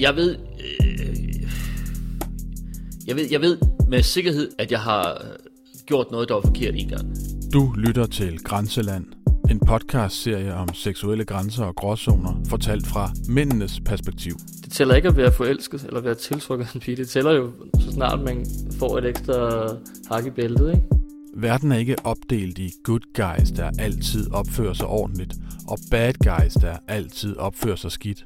Jeg ved, øh, jeg ved, jeg ved med sikkerhed, at jeg har øh, gjort noget, der var forkert en gang. Du lytter til Grænseland, en podcast-serie om seksuelle grænser og gråzoner, fortalt fra mændenes perspektiv. Det tæller ikke at være forelsket eller være tiltrukket af en pige. Det tæller jo, så snart man får et ekstra hak i bæltet, ikke? Verden er ikke opdelt i good guys, der altid opfører sig ordentligt, og bad guys, der altid opfører sig skidt.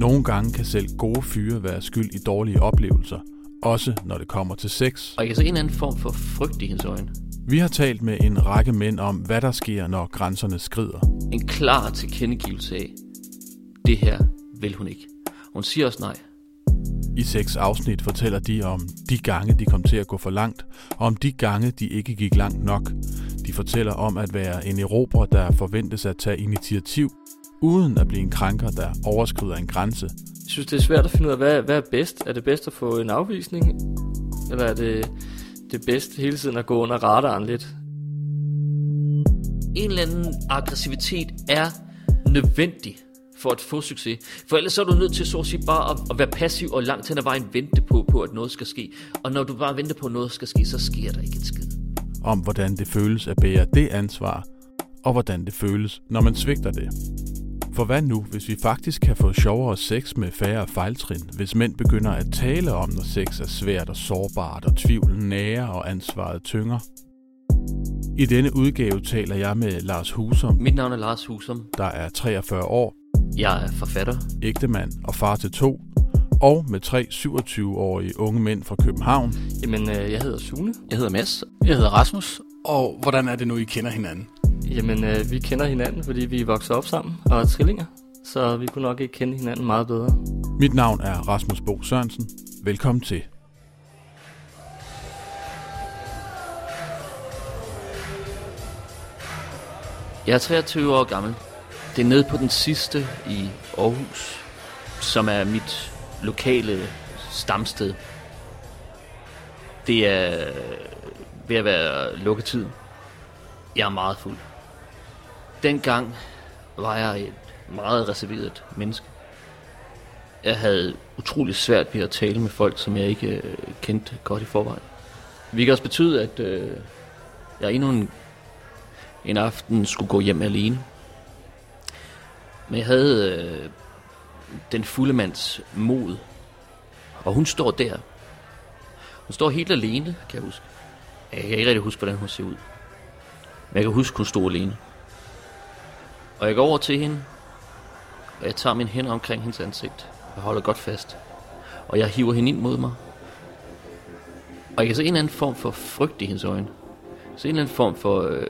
Nogle gange kan selv gode fyre være skyld i dårlige oplevelser, også når det kommer til sex. Og jeg kan se en anden form for frygt i hendes øjne. Vi har talt med en række mænd om, hvad der sker, når grænserne skrider. En klar tilkendegivelse af, det her vil hun ikke. Hun siger også nej. I seks afsnit fortæller de om de gange, de kom til at gå for langt, og om de gange, de ikke gik langt nok. De fortæller om at være en erobrer, der forventes at tage initiativ, uden at blive en krænker, der overskrider en grænse. Jeg synes, det er svært at finde ud af, hvad, hvad er bedst? Er det bedst at få en afvisning? Eller er det det bedste hele tiden at gå under radaren lidt? En eller anden aggressivitet er nødvendig for at få succes. For ellers så er du nødt til så at sige bare at, at være passiv og langt hen ad vejen vente på, på, at noget skal ske. Og når du bare venter på, at noget skal ske, så sker der ikke en skid. Om hvordan det føles at bære det ansvar, og hvordan det føles, når man svigter det. For hvad nu, hvis vi faktisk kan få sjovere sex med færre fejltrin, hvis mænd begynder at tale om, når sex er svært og sårbart, og tvivlen nærer og ansvaret tynger? I denne udgave taler jeg med Lars Husum, Mit navn er Lars Husum. der er 43 år, Jeg er forfatter. ægtemand og far til to, og med tre 27-årige unge mænd fra København, Jamen, øh, jeg hedder Sune. Jeg hedder Mads. Jeg hedder Rasmus. Og hvordan er det nu, I kender hinanden? Jamen, øh, vi kender hinanden, fordi vi vokset op sammen og er trillinger. Så vi kunne nok ikke kende hinanden meget bedre. Mit navn er Rasmus Bo Sørensen. Velkommen til. Jeg er 23 år gammel. Det er nede på den sidste i Aarhus, som er mit lokale stamsted. Det er ved at være lukketid. Jeg er meget fuld. Dengang var jeg et meget reserveret menneske. Jeg havde utrolig svært ved at tale med folk, som jeg ikke øh, kendte godt i forvejen. Vi kan også betyde, at øh, jeg endnu en en aften skulle gå hjem alene. Men jeg havde øh, den fulde mands mod. Og hun står der. Hun står helt alene, kan jeg huske. Jeg kan ikke rigtig huske, hvordan hun ser ud. Men jeg kan huske, hun stod alene. Og jeg går over til hende, og jeg tager min hænder omkring hendes ansigt. Jeg holder godt fast. Og jeg hiver hende ind mod mig. Og jeg kan se en eller anden form for frygt i hendes øjne. Se en eller anden form for øh,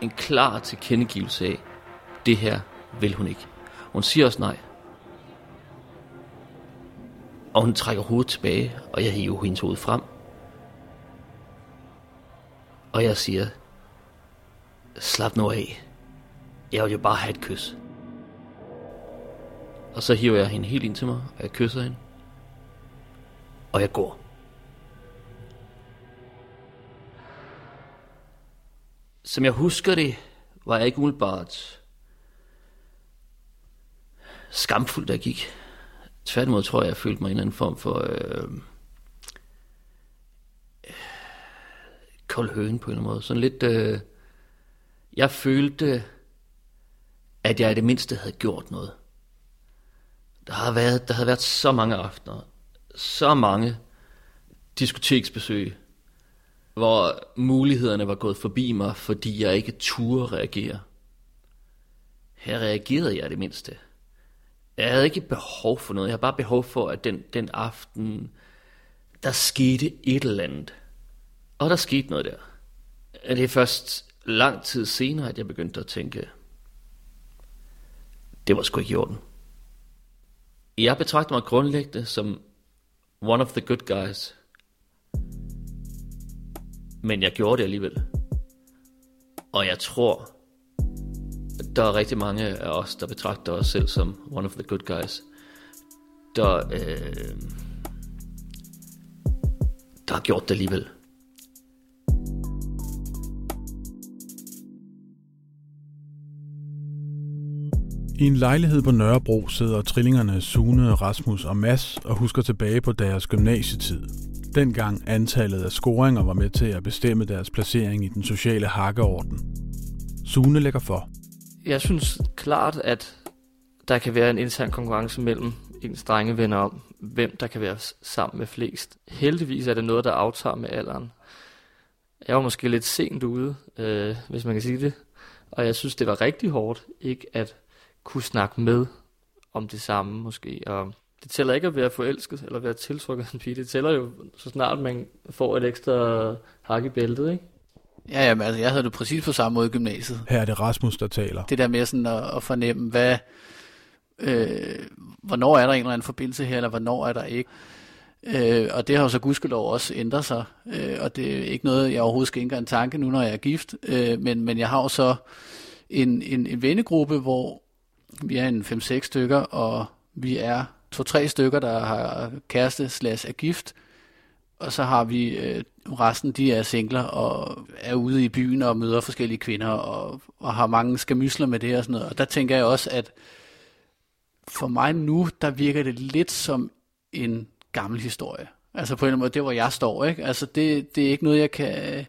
en klar tilkendegivelse af, det her vil hun ikke. Hun siger også nej. Og hun trækker hovedet tilbage, og jeg hiver hendes hoved frem. Og jeg siger, slap nu af. Jeg vil jo bare have et kys. Og så hiver jeg hende helt ind til mig, og jeg kysser hende. Og jeg går. Som jeg husker det, var jeg ikke umiddelbart skamfuld, da jeg gik. Tværtimod tror jeg, jeg følte mig i en eller anden form for øh, kold høen på en eller anden måde. Sådan lidt, øh, jeg følte, at jeg i det mindste havde gjort noget. Der har været, der havde været så mange aftener, så mange diskoteksbesøg, hvor mulighederne var gået forbi mig, fordi jeg ikke turde reagere. Her reagerede jeg det mindste. Jeg havde ikke behov for noget. Jeg havde bare behov for, at den, den aften, der skete et eller andet. Og der skete noget der. Det er først lang tid senere, at jeg begyndte at tænke, det var sgu ikke i orden. Jeg betragter mig grundlæggende som one of the good guys. Men jeg gjorde det alligevel. Og jeg tror, der er rigtig mange af os, der betragter os selv som one of the good guys, der, øh, der har gjort det alligevel. I en lejlighed på Nørrebro sidder trillingerne Sune, Rasmus og Mass og husker tilbage på deres gymnasietid. Dengang antallet af scoringer var med til at bestemme deres placering i den sociale hakkeorden. Sune lægger for. Jeg synes klart, at der kan være en intern konkurrence mellem ens drengevenner om, hvem der kan være sammen med flest. Heldigvis er det noget, der aftager med alderen. Jeg var måske lidt sent ude, øh, hvis man kan sige det. Og jeg synes, det var rigtig hårdt ikke at kunne snakke med om det samme måske. Og det tæller ikke at være forelsket eller være tiltrukket af en pige. Det tæller jo så snart man får et ekstra hak i bæltet, ikke? Ja, jamen, altså, jeg havde det præcis på samme måde i gymnasiet. Her er det Rasmus, der taler. Det der med sådan at, at fornemme, hvad, øh, hvornår er der en eller anden forbindelse her, eller hvornår er der ikke. Øh, og det har jo så gudskelov også ændret sig, øh, og det er ikke noget, jeg overhovedet skal en tanke nu, når jeg er gift, øh, men, men jeg har jo så en, en, en vennegruppe, hvor vi er en 5-6 stykker, og vi er to-tre stykker, der har kæreste slash er gift, og så har vi øh, resten, de er singler og er ude i byen og møder forskellige kvinder og, og har mange skamysler med det og sådan noget. Og der tænker jeg også, at for mig nu, der virker det lidt som en gammel historie. Altså på en eller anden måde, det hvor jeg står, ikke? Altså det, det er ikke noget, jeg kan...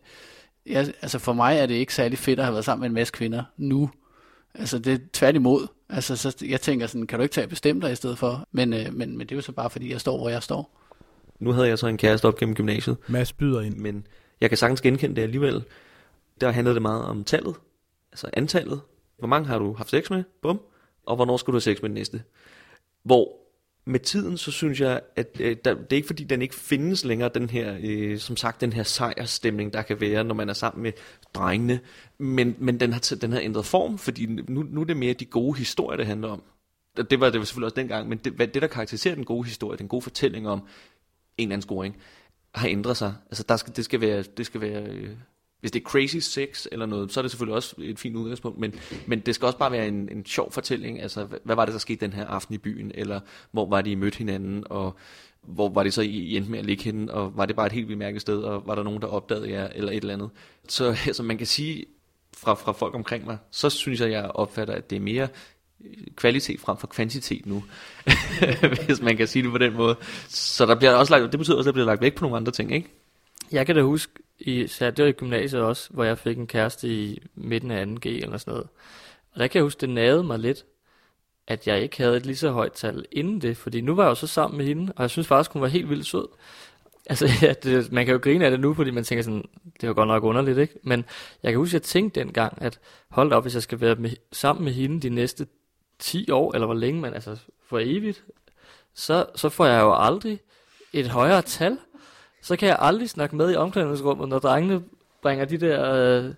Jeg, altså for mig er det ikke særlig fedt at have været sammen med en masse kvinder nu. Altså det er tværtimod. Altså så jeg tænker sådan, kan du ikke tage bestemt dig i stedet for? Men, øh, men, men det er jo så bare fordi, jeg står, hvor jeg står. Nu havde jeg så en kæreste op gennem gymnasiet, Mads byder ind. men jeg kan sagtens genkende det alligevel. Der handlede det meget om tallet, altså antallet. Hvor mange har du haft sex med? Bum. Og hvornår skal du have sex med den næste? Hvor med tiden, så synes jeg, at øh, der, det er ikke fordi, den ikke findes længere, den her, øh, som sagt, den her sejrstemning, der kan være, når man er sammen med drengene. Men, men den, har, den har ændret form, fordi nu, nu er det mere de gode historier, det handler om. Det var det var selvfølgelig også dengang, men det, hvad- det der karakteriserer den gode historie, den gode fortælling om en eller anden scoring, har ændret sig. Altså der skal, det skal være, det skal være øh, hvis det er crazy sex eller noget, så er det selvfølgelig også et fint udgangspunkt, men, men det skal også bare være en, en sjov fortælling. Altså, hvad, var det, der skete den her aften i byen, eller hvor var de mødt hinanden, og hvor var det så, I I endte med at ligge henne, og var det bare et helt vildt mærkeligt sted, og var der nogen, der opdagede jer, eller et eller andet. Så altså, man kan sige, fra, fra folk omkring mig, så synes jeg, jeg opfatter, at det er mere kvalitet frem for kvantitet nu, hvis man kan sige det på den måde. Så der bliver også lagt, det betyder også, at der bliver lagt væk på nogle andre ting, ikke? Jeg kan da huske, i, så det var i gymnasiet også, hvor jeg fik en kæreste i midten af 2G eller sådan noget. Og der kan jeg huske, det nagede mig lidt, at jeg ikke havde et lige så højt tal inden det, fordi nu var jeg jo så sammen med hende, og jeg synes faktisk, hun var helt vildt sød. Altså, ja, det, man kan jo grine af det nu, fordi man tænker sådan, det var godt nok underligt, ikke? Men jeg kan huske, at jeg tænkte dengang, at hold da op, hvis jeg skal være med, sammen med hende de næste 10 år, eller hvor længe man, altså for evigt, så, så får jeg jo aldrig et højere tal. Så kan jeg aldrig snakke med i omklædningsrummet, når drengene bringer de der øh,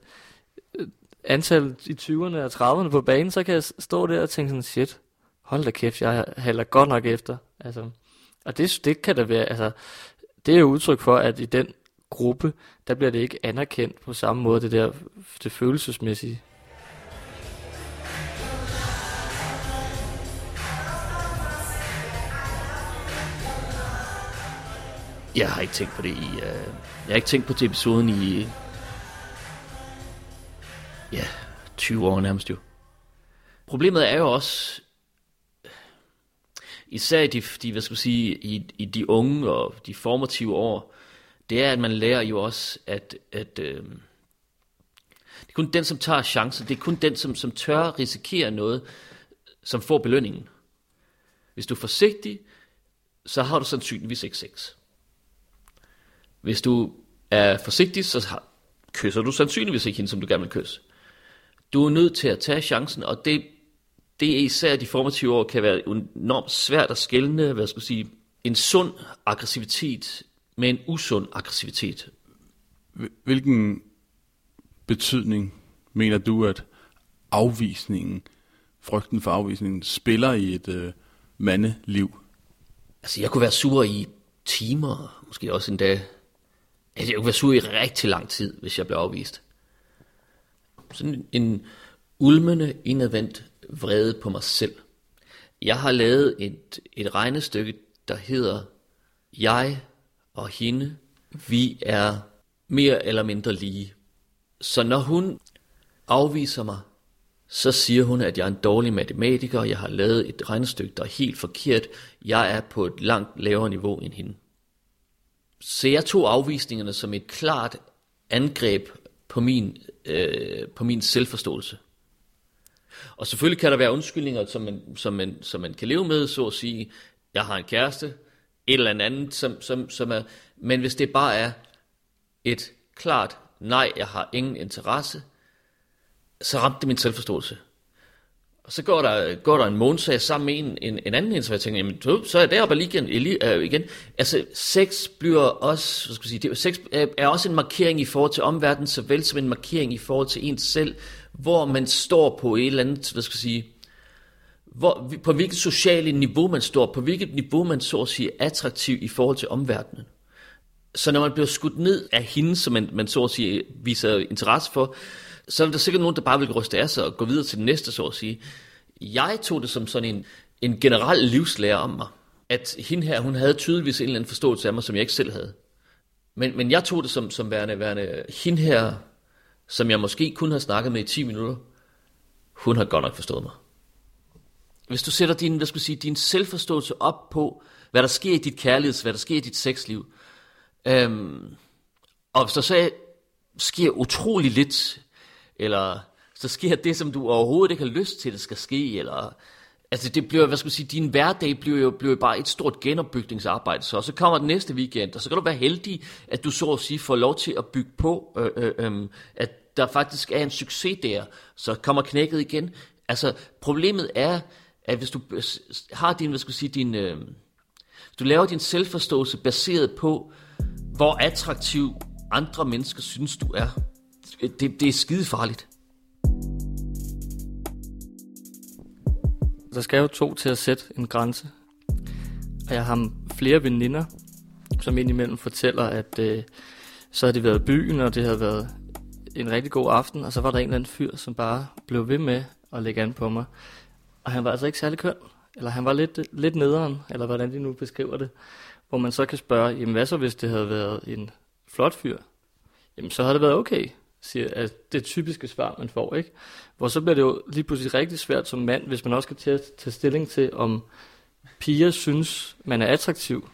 antal i 20'erne og 30'erne på banen, så kan jeg stå der og tænke sådan, shit, hold da kæft, jeg halder godt nok efter. Altså, og det, det kan da være, altså, det er jo udtryk for, at i den gruppe, der bliver det ikke anerkendt på samme måde, det der det følelsesmæssige. Jeg har ikke tænkt på det i... Uh, jeg har ikke tænkt på det episoden i... Ja, 20 år nærmest jo. Problemet er jo også... Især i de, de hvad skal man sige, i, i de unge og de formative år, det er, at man lærer jo også, at, at øh, det er kun den, som tager chancen, det er kun den, som, som tør risikere noget, som får belønningen. Hvis du er forsigtig, så har du sandsynligvis ikke sex. Hvis du er forsigtig, så har- kysser du sandsynligvis ikke hende, som du gerne vil kysse. Du er nødt til at tage chancen, og det, det er især de formative år, kan være enormt svært at skelne, hvad skal jeg sige, en sund aggressivitet med en usund aggressivitet. Hvilken betydning mener du, at afvisningen, frygten for afvisningen, spiller i et øh, mandeliv? Altså, jeg kunne være sur i timer, måske også en dag. Altså, jeg kunne være sur i rigtig lang tid, hvis jeg blev afvist. Sådan en ulmende, indadvendt vrede på mig selv. Jeg har lavet et, et regnestykke, der hedder, jeg og hende, vi er mere eller mindre lige. Så når hun afviser mig, så siger hun, at jeg er en dårlig matematiker, jeg har lavet et regnestykke, der er helt forkert, jeg er på et langt lavere niveau end hende. Så jeg tog afvisningerne som et klart angreb på min, øh, på min selvforståelse. Og selvfølgelig kan der være undskyldninger, som man, som, man, som man kan leve med, så at sige, jeg har en kæreste, et eller andet, som, som, som er, men hvis det bare er et klart nej, jeg har ingen interesse, så ramte det min selvforståelse. Og så går der, går der en måned, så jeg sammen med en, en, en anden en, så jeg tænker, jamen, så er jeg deroppe lige igen, øh, igen. Altså, sex bliver også, hvad skal jeg sige, det, sex øh, er også en markering i forhold til omverdenen, såvel som en markering i forhold til ens selv, hvor man står på et eller andet, hvad skal jeg sige, hvor, på hvilket sociale niveau man står, på hvilket niveau man så at sige er attraktiv i forhold til omverdenen. Så når man bliver skudt ned af hende, som man, man så at sige viser interesse for, så er der sikkert nogen, der bare vil ryste af sig og gå videre til det næste, så at sige. Jeg tog det som sådan en, en generel livslærer om mig, at hende her, hun havde tydeligvis en eller anden forståelse af mig, som jeg ikke selv havde. Men, men jeg tog det som, som værende, værende hende her, som jeg måske kun har snakket med i 10 minutter, hun har godt nok forstået mig. Hvis du sætter din, hvad skal sige, din selvforståelse op på, hvad der sker i dit kærligheds, hvad der sker i dit sexliv, øhm, og hvis der så sker utrolig lidt, eller så sker det, som du overhovedet ikke har lyst til, det skal ske, eller Altså det bliver, hvad skal man sige, din hverdag bliver jo, bliver jo bare et stort genopbygningsarbejde. Så, så kommer den næste weekend, og så kan du være heldig, at du så at sige får lov til at bygge på, øh, øh, øh, at der faktisk er en succes der. Så kommer knækket igen. Altså problemet er, at hvis du har din, hvad skal man sige, din, øh, du laver din selvforståelse baseret på, hvor attraktiv andre mennesker synes du er. Det, det er skide farligt. Der skal jo to til at sætte en grænse. Og jeg har flere veninder, som indimellem fortæller, at øh, så har de været i byen, og det havde været en rigtig god aften, og så var der en eller anden fyr, som bare blev ved med at lægge an på mig. Og han var altså ikke særlig køn, eller han var lidt, lidt nederen, eller hvordan de nu beskriver det. Hvor man så kan spørge, jamen hvad så hvis det havde været en flot fyr? Jamen så havde det været okay siger, at det typiske svar, man får, ikke? Hvor så bliver det jo lige pludselig rigtig svært som mand, hvis man også skal tage, tage stilling til, om piger synes, man er attraktiv.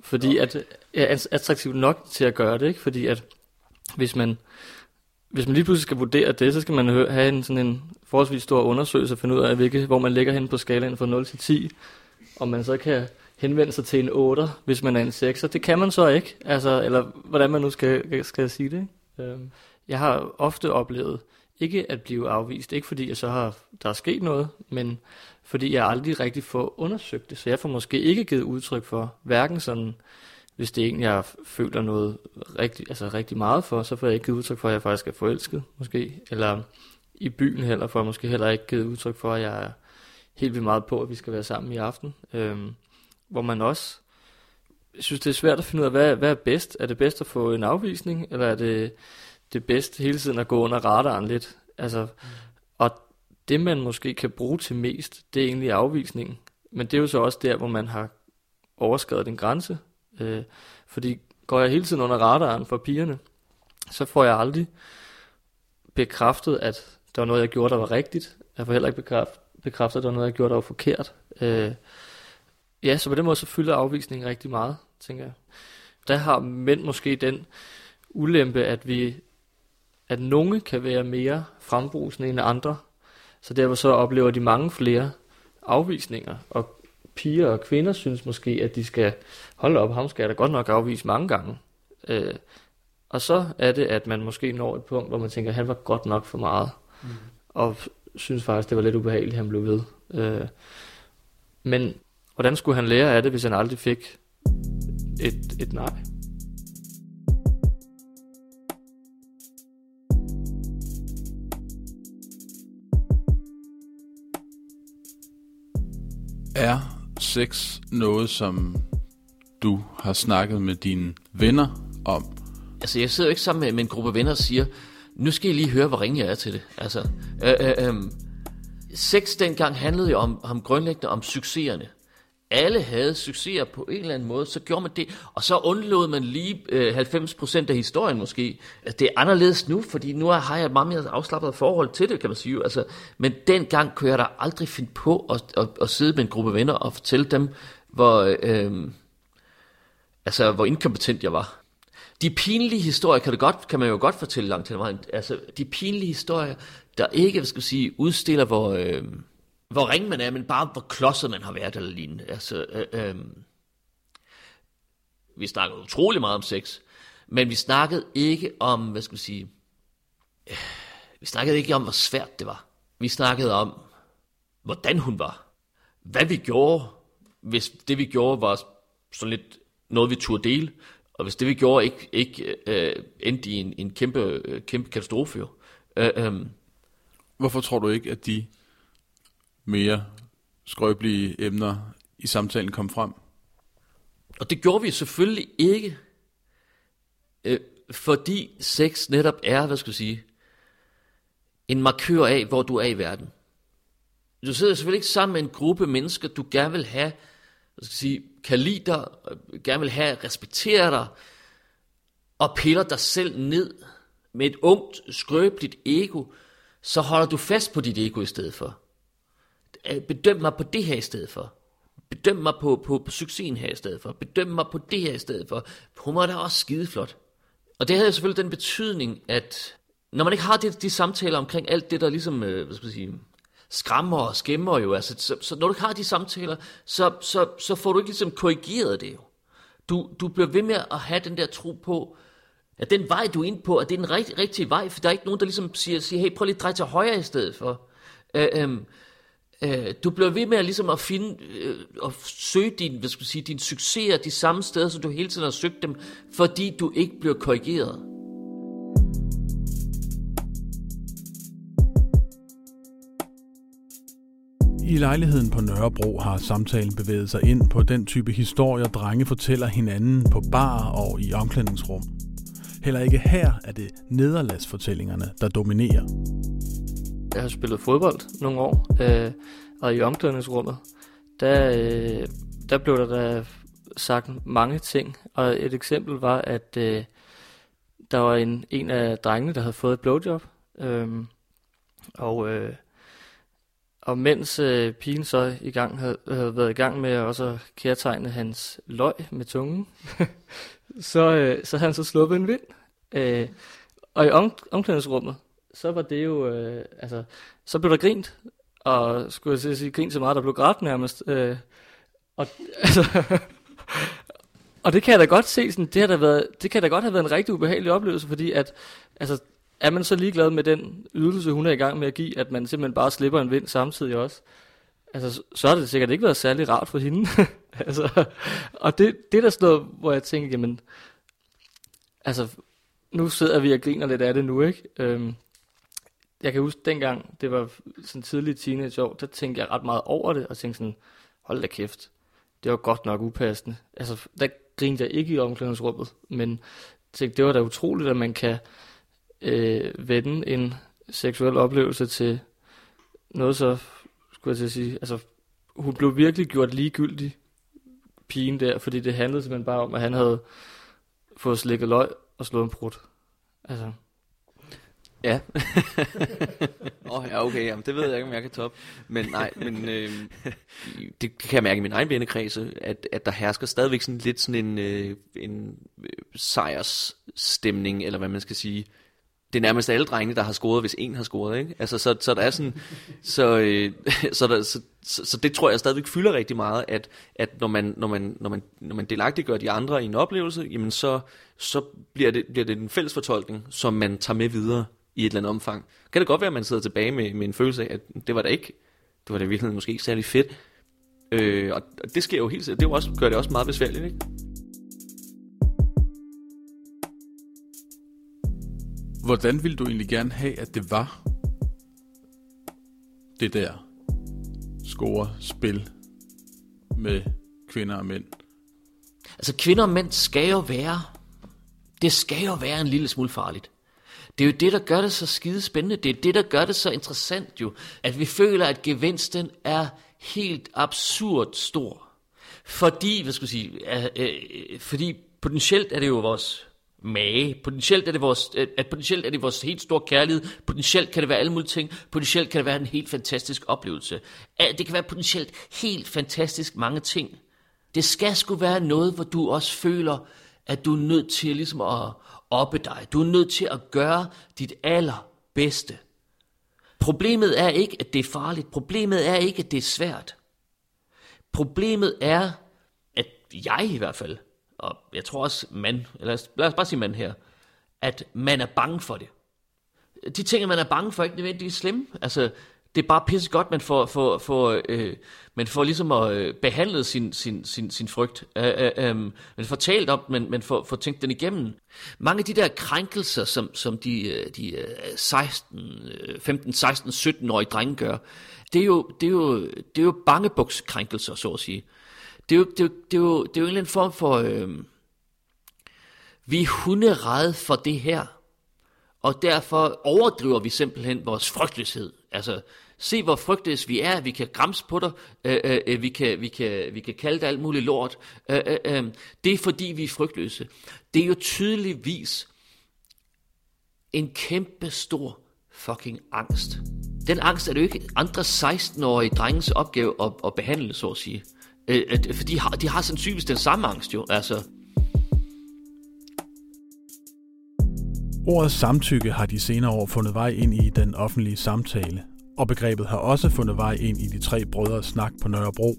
Fordi at, er attraktiv nok til at gøre det, ikke? Fordi at hvis man, hvis man lige pludselig skal vurdere det, så skal man have en, sådan en forholdsvis stor undersøgelse og finde ud af, hvilke, hvor man ligger hen på skalaen fra 0 til 10. Om man så kan henvende sig til en 8, hvis man er en 6'er. Det kan man så ikke. Altså, eller hvordan man nu skal, skal sige det. Ikke? Øhm. Jeg har ofte oplevet ikke at blive afvist, ikke fordi jeg så har, der er sket noget, men fordi jeg aldrig rigtig får undersøgt det, så jeg får måske ikke givet udtryk for, hverken sådan, hvis det er en, jeg føler noget rigtig, altså rigtig meget for, så får jeg ikke givet udtryk for, at jeg faktisk er forelsket, måske, eller i byen heller, får jeg måske heller ikke givet udtryk for, at jeg er helt vildt meget på, at vi skal være sammen i aften, øhm, hvor man også jeg synes, det er svært at finde ud af, hvad, hvad er bedst? Er det bedst at få en afvisning, eller er det det bedste hele tiden at gå under radaren lidt. Altså, mm. Og det man måske kan bruge til mest, det er egentlig afvisningen. Men det er jo så også der, hvor man har overskrevet den grænse. Øh, fordi går jeg hele tiden under radaren for pigerne, så får jeg aldrig bekræftet, at der var noget, jeg gjorde, der var rigtigt. Jeg får heller ikke bekræftet, bekræftet at der var noget, jeg gjorde, der var forkert. Øh, ja, så på den måde så fylder afvisningen rigtig meget, tænker jeg. Der har mænd måske den ulempe, at vi at nogle kan være mere frembrusende end andre, så derfor så oplever de mange flere afvisninger, og piger og kvinder synes måske, at de skal holde op, ham skal jeg da godt nok afvise mange gange. Øh, og så er det, at man måske når et punkt, hvor man tænker, at han var godt nok for meget, mm. og synes faktisk, det var lidt ubehageligt, at han blev ved. Øh, men hvordan skulle han lære af det, hvis han aldrig fik et, et nej? Er sex noget, som du har snakket med dine venner om? Altså, jeg sidder jo ikke sammen med, med en gruppe venner og siger, nu skal I lige høre, hvor ringe jeg er til det. Altså, øh, øh, øh, sex dengang handlede jo om, om grundlæggende om succeserne alle havde succeser på en eller anden måde, så gjorde man det, og så undlod man lige øh, 90% af historien måske. Altså, det er anderledes nu, fordi nu har jeg et meget mere afslappet forhold til det, kan man sige. Altså, men dengang kunne jeg da aldrig finde på at, at, at sidde med en gruppe venner og fortælle dem, hvor, øh, altså, hvor inkompetent jeg var. De pinlige historier kan, det godt, kan man jo godt fortælle langt til vejen. Altså, de pinlige historier, der ikke, hvad skal sige, udstiller, hvor... Øh, hvor ring man er, men bare hvor klodset man har været eller lignende. Altså, øh, øh, vi snakkede utrolig meget om sex, men vi snakkede ikke om, hvad skal vi sige, øh, vi snakkede ikke om, hvor svært det var. Vi snakkede om, hvordan hun var. Hvad vi gjorde, hvis det vi gjorde var sådan lidt noget, vi turde dele, og hvis det vi gjorde ikke, ikke øh, endte i en, en kæmpe, øh, kæmpe katastrofe. Øh, øh, Hvorfor tror du ikke, at de mere skrøbelige emner i samtalen kom frem? Og det gjorde vi selvfølgelig ikke, øh, fordi sex netop er, hvad skal jeg sige, en markør af, hvor du er i verden. Du sidder selvfølgelig ikke sammen med en gruppe mennesker, du gerne vil have, hvad skal jeg sige, kan lide dig, øh, gerne vil have, respektere dig, og piller dig selv ned med et ungt, skrøbeligt ego, så holder du fast på dit ego i stedet for. Øh, bedøm mig på det her i stedet for. Bedøm mig på, på, på succesen her i stedet for. Bedøm mig på det her i stedet for. Hun var da også skideflot. Og det havde selvfølgelig den betydning, at når man ikke har de, de samtaler omkring alt det, der ligesom, øh, hvad skal jeg sige, skræmmer og skæmmer jo, altså, så, så når du ikke har de samtaler, så, så, så får du ikke ligesom korrigeret det jo. Du, du bliver ved med at have den der tro på, at den vej, du er inde på, at det er den rigt, rigtige vej, for der er ikke nogen, der ligesom siger, siger hey, prøv lige at dreje til højre i stedet for. Øh, øh, Øh, du bliver ved med at, ligesom at finde øh, og søge din, hvad skal sige, din succeser de samme steder, som du hele tiden har søgt dem, fordi du ikke bliver korrigeret. I lejligheden på Nørrebro har samtalen bevæget sig ind på den type historier, drenge fortæller hinanden på bar og i omklædningsrum. Heller ikke her er det nederlagsfortællingerne, der dominerer. Jeg har spillet fodbold nogle år, øh, og i omklædningsrummet, der, øh, der blev der da sagt mange ting. Og et eksempel var, at øh, der var en, en af drengene, der havde fået et blowjob. Øh, og, øh, og mens øh, pigen så i gang havde, havde været i gang med at også kærtegne hans løg med tungen, så, øh, så havde han så sluppet en vind. Øh, og i om, omklædningsrummet, så var det jo, øh, altså, så blev der grint, og skulle jeg sige, grint så meget, der blev grædt nærmest. Øh, og, altså, og det kan jeg da godt se, sådan, det, har da været, det kan da godt have været en rigtig ubehagelig oplevelse, fordi at, altså, er man så ligeglad med den ydelse, hun er i gang med at give, at man simpelthen bare slipper en vind samtidig også, altså, så har det sikkert ikke været særlig rart for hende. altså, og det, det er der sådan noget, hvor jeg tænker, jamen, altså, nu sidder vi og griner lidt af det nu, ikke? Øhm, jeg kan huske dengang, det var sådan tidligt teenageår, der tænkte jeg ret meget over det, og tænkte sådan, hold da kæft, det var godt nok upassende. Altså, der grinte jeg ikke i omklædningsrummet, men tænkte, det var da utroligt, at man kan øh, vende en seksuel oplevelse til noget så, skulle jeg til at sige, altså, hun blev virkelig gjort ligegyldig, pigen der, fordi det handlede simpelthen bare om, at han havde fået slikket løg og slået en brud. Altså, Ja. Åh, oh, ja, okay, jamen, det ved jeg ikke, om jeg kan toppe. Men nej, men øh, det kan jeg mærke i min egen vennekreds, at, at der hersker stadigvæk sådan lidt sådan en, øh, en øh, sejrsstemning, eller hvad man skal sige. Det er nærmest alle drengene, der har scoret, hvis en har scoret, ikke? Altså, så, så der er sådan, så, øh, så, der, så, så, så, det tror jeg stadigvæk fylder rigtig meget, at, at når man, når man, når man, når man delagtiggør de andre i en oplevelse, jamen så, så bliver, det, bliver det en fælles fortolkning, som man tager med videre i et eller andet omfang. Kan det godt være, at man sidder tilbage med, med en følelse af, at det var da ikke, det var da virkelig måske ikke særlig fedt. Øh, og det sker jo helt det jo også, gør det også meget besværligt, ikke? Hvordan ville du egentlig gerne have, at det var det der score-spil med kvinder og mænd? Altså kvinder og mænd skal jo være, det skal jo være en lille smule farligt. Det er jo det, der gør det så skide spændende. Det er det, der gør det så interessant jo. At vi føler, at gevinsten er helt absurd stor. Fordi, hvad skal jeg sige, øh, øh, fordi potentielt er det jo vores mage, potentielt er det vores, øh, at potentielt er det vores helt store kærlighed, potentielt kan det være alle mulige ting, potentielt kan det være en helt fantastisk oplevelse. Det kan være potentielt helt fantastisk mange ting. Det skal sgu være noget, hvor du også føler, at du er nødt til ligesom at oppe dig. Du er nødt til at gøre dit allerbedste. Problemet er ikke, at det er farligt. Problemet er ikke, at det er svært. Problemet er, at jeg i hvert fald, og jeg tror også mand, eller lad os bare sige mand her, at man er bange for det. De ting, man er bange for, er ikke nødvendigvis slemme. Altså, det er bare pisse godt, man får, får, får, øh, man får ligesom at øh, behandlet sin, sin, sin, sin frygt. Øh, øh, øh, man får talt om men man får, får tænkt den igennem. Mange af de der krænkelser, som, som de, øh, de 16, 15, 16, 17-årige drenge gør, det er jo, det er jo, det er jo bangebukskrænkelser, så at sige. Det er jo, det er jo, det er jo, det er jo en eller anden form for... Øh, vi er hunderede for det her, og derfor overdriver vi simpelthen vores frygtløshed. Altså, se hvor frygtløs vi er, vi kan græmse på dig, øh, øh, øh vi, kan, vi, kan, vi kan kalde det alt muligt lort. Øh, øh, øh, det er fordi, vi er frygtløse. Det er jo tydeligvis en kæmpe stor fucking angst. Den angst er det jo ikke andre 16-årige drenges opgave at, at behandle, så at sige. Øh, øh, for de har, de har sandsynligvis den samme angst jo, altså. Ordet samtykke har de senere år fundet vej ind i den offentlige samtale, og begrebet har også fundet vej ind i de tre brødres snak på Nørrebro.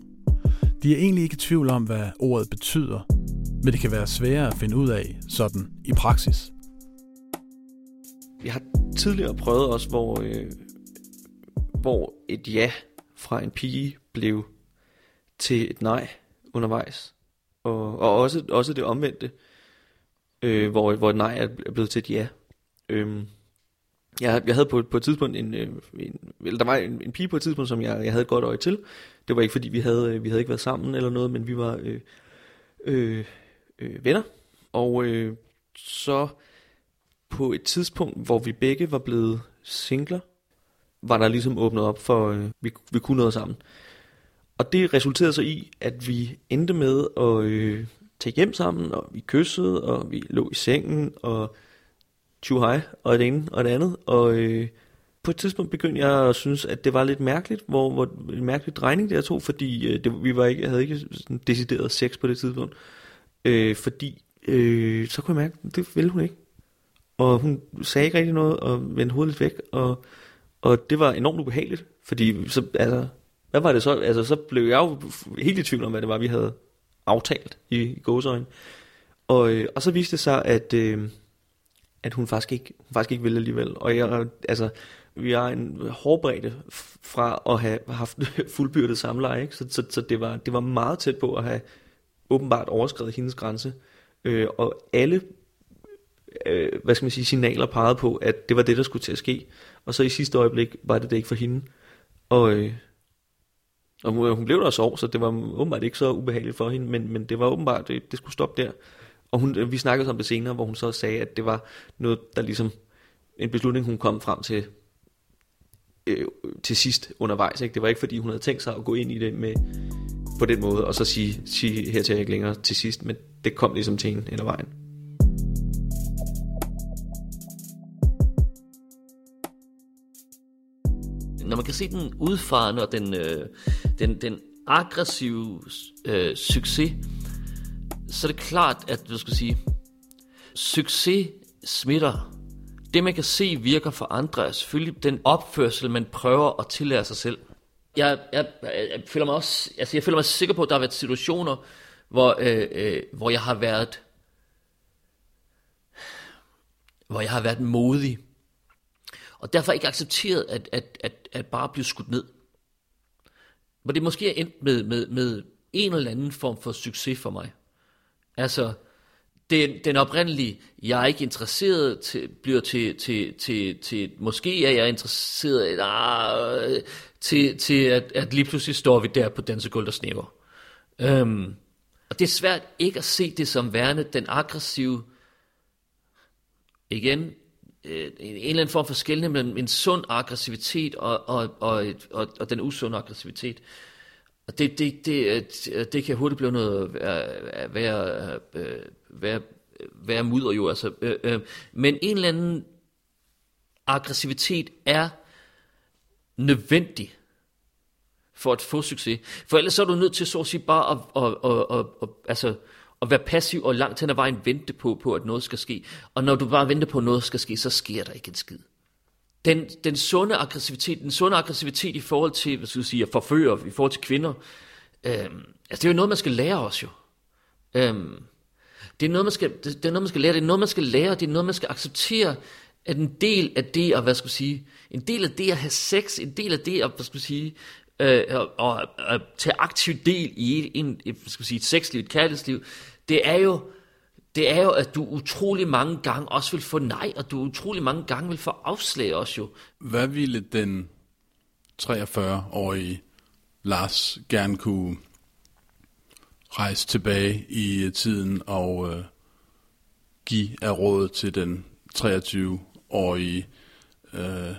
De er egentlig ikke i tvivl om, hvad ordet betyder, men det kan være sværere at finde ud af sådan i praksis. Jeg har tidligere prøvet også, hvor, øh, hvor et ja fra en pige blev til et nej undervejs. Og, og også, også det omvendte, øh, øh, hvor, hvor et nej er blevet til et ja. Øhm, jeg, jeg havde på, på et tidspunkt en, øh, en, eller der var en, en pige på et tidspunkt, som jeg, jeg havde et godt øje til. Det var ikke fordi vi havde, øh, vi havde ikke været sammen eller noget, men vi var øh, øh, øh, venner. Og øh, så på et tidspunkt, hvor vi begge var blevet singler, var der ligesom åbnet op for, øh, vi, vi kunne noget sammen. Og det resulterede så i, at vi endte med at øh, tage hjem sammen, og vi kyssede, og vi lå i sengen, og tju hej, og det ene og det andet. Og øh, på et tidspunkt begyndte jeg at synes, at det var lidt mærkeligt, hvor, hvor en mærkelig drejning det jeg tog, fordi øh, det, vi var ikke, havde ikke sådan decideret sex på det tidspunkt. Øh, fordi øh, så kunne jeg mærke, at det ville hun ikke. Og hun sagde ikke rigtig noget, og vendte hovedet lidt væk, og, og det var enormt ubehageligt, fordi så, altså, hvad var det så? Altså, så blev jeg jo helt i tvivl om, hvad det var, vi havde aftalt i, i gåsøjne. Og, øh, og så viste det sig, at, øh, at hun faktisk ikke, hun faktisk ikke ville alligevel. Og jeg, altså, vi har en hårdbredde fra at have haft fuldbyrdet samleje, ikke? Så, så, så det, var, det var meget tæt på at have åbenbart overskrevet hendes grænse. Øh, og alle øh, hvad skal man sige, signaler pegede på, at det var det, der skulle til at ske. Og så i sidste øjeblik var det det ikke for hende. Og, øh, og øh, hun blev der så så det var åbenbart ikke så ubehageligt for hende, men, men det var åbenbart, det, det skulle stoppe der. Og hun, øh, vi snakkede om det senere, hvor hun så sagde, at det var noget, der ligesom, en beslutning, hun kom frem til øh, til sidst undervejs. Ikke? Det var ikke, fordi hun havde tænkt sig at gå ind i det med på den måde, og så sige, sige her til jeg ikke længere til sidst, men det kom ligesom til hende eller vejen. når man kan se den udfarende og den, øh, den, den aggressive øh, succes, så er det klart, at du skal sige, succes smitter. Det man kan se virker for andre er selvfølgelig den opførsel, man prøver at tillære sig selv. Jeg, jeg, jeg, føler mig også, altså jeg føler mig sikker på, at der har været situationer, hvor, øh, øh, hvor jeg har været hvor jeg har været modig og derfor ikke accepteret at, at, at, at bare blive skudt ned. Hvor det måske er endt med, med, med en eller anden form for succes for mig. Altså, den, den oprindelige, jeg er ikke interesseret, til, bliver til, til, til, til måske er jeg interesseret, ah, til, til at, at lige pludselig står vi der på dansegulvet og snæver. Øhm, og det er svært ikke at se det som værende den aggressive, igen, øh, en eller anden form for skældning mellem en sund aggressivitet og, og, og, et, og, og den usunde aggressivitet. Og det, det, det, øh, det, det kan hurtigt blive noget øh, øh, være, være, være, være mudder jo. Altså. Øh, øh, men en eller anden aggressivitet er nødvendig for at få succes. For ellers så er du nødt til så at sige bare at, at, at, at, at, altså, at være passiv og langt hen ad vejen vente på, på, at noget skal ske. Og når du bare venter på, at noget skal ske, så sker der ikke en skid. Den, den sunde aggressivitet, den sunde aggressivitet i forhold til, hvad skal jeg sige, at forføre, i forhold til kvinder, øh, altså det er jo noget, man skal lære os jo. Øh, det er noget, man skal, det, det er noget, man skal lære, det er noget, man skal lære, det er noget, man skal acceptere, at en del af det at, hvad skal jeg sige, en del af det at have sex, en del af det at, hvad skal jeg sige, øh, og, og, og tage aktiv del i en, en hvad skal jeg sige, et sexliv, et kærlighedsliv, det er jo, det er jo, at du utrolig mange gange også vil få nej, og du utrolig mange gange vil få afslag også jo. Hvad ville den 43-årige Lars gerne kunne rejse tilbage i tiden og øh, give af råd til den 23-årige øh,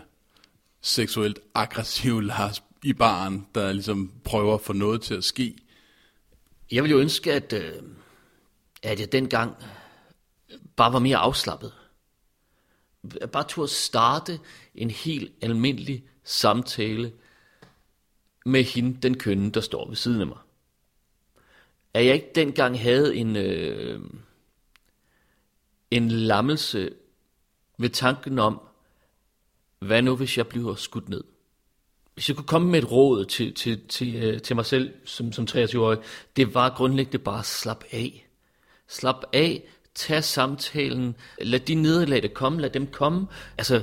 seksuelt aggressive Lars i baren, der ligesom prøver at få noget til at ske? Jeg vil jo ønske, at, øh, at jeg dengang bare var mere afslappet. Jeg bare turde starte en helt almindelig samtale med hende, den kønne, der står ved siden af mig. At jeg ikke dengang havde en, øh, en lammelse ved tanken om, hvad nu hvis jeg bliver skudt ned? Hvis jeg kunne komme med et råd til, til, til, øh, til mig selv som, som 23-årig, det var grundlæggende bare at slappe af. Slap af, tag samtalen, lad de nederlag, det komme, lad dem komme. Altså,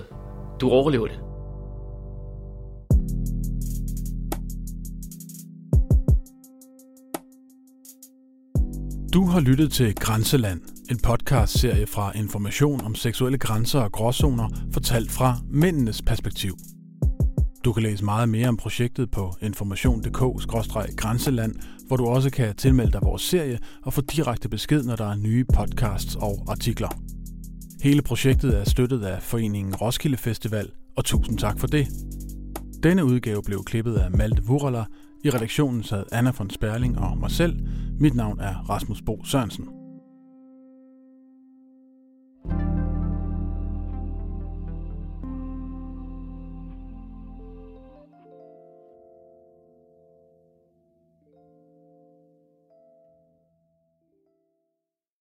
du overlever det. Du har lyttet til Grænseland, en podcast-serie fra Information om seksuelle grænser og gråzoner, fortalt fra mændenes perspektiv. Du kan læse meget mere om projektet på information.dk-grænseland, hvor du også kan tilmelde dig vores serie og få direkte besked, når der er nye podcasts og artikler. Hele projektet er støttet af foreningen Roskilde Festival, og tusind tak for det. Denne udgave blev klippet af Malte Vurala. I redaktionen sad Anna von Sperling og mig selv. Mit navn er Rasmus Bo Sørensen.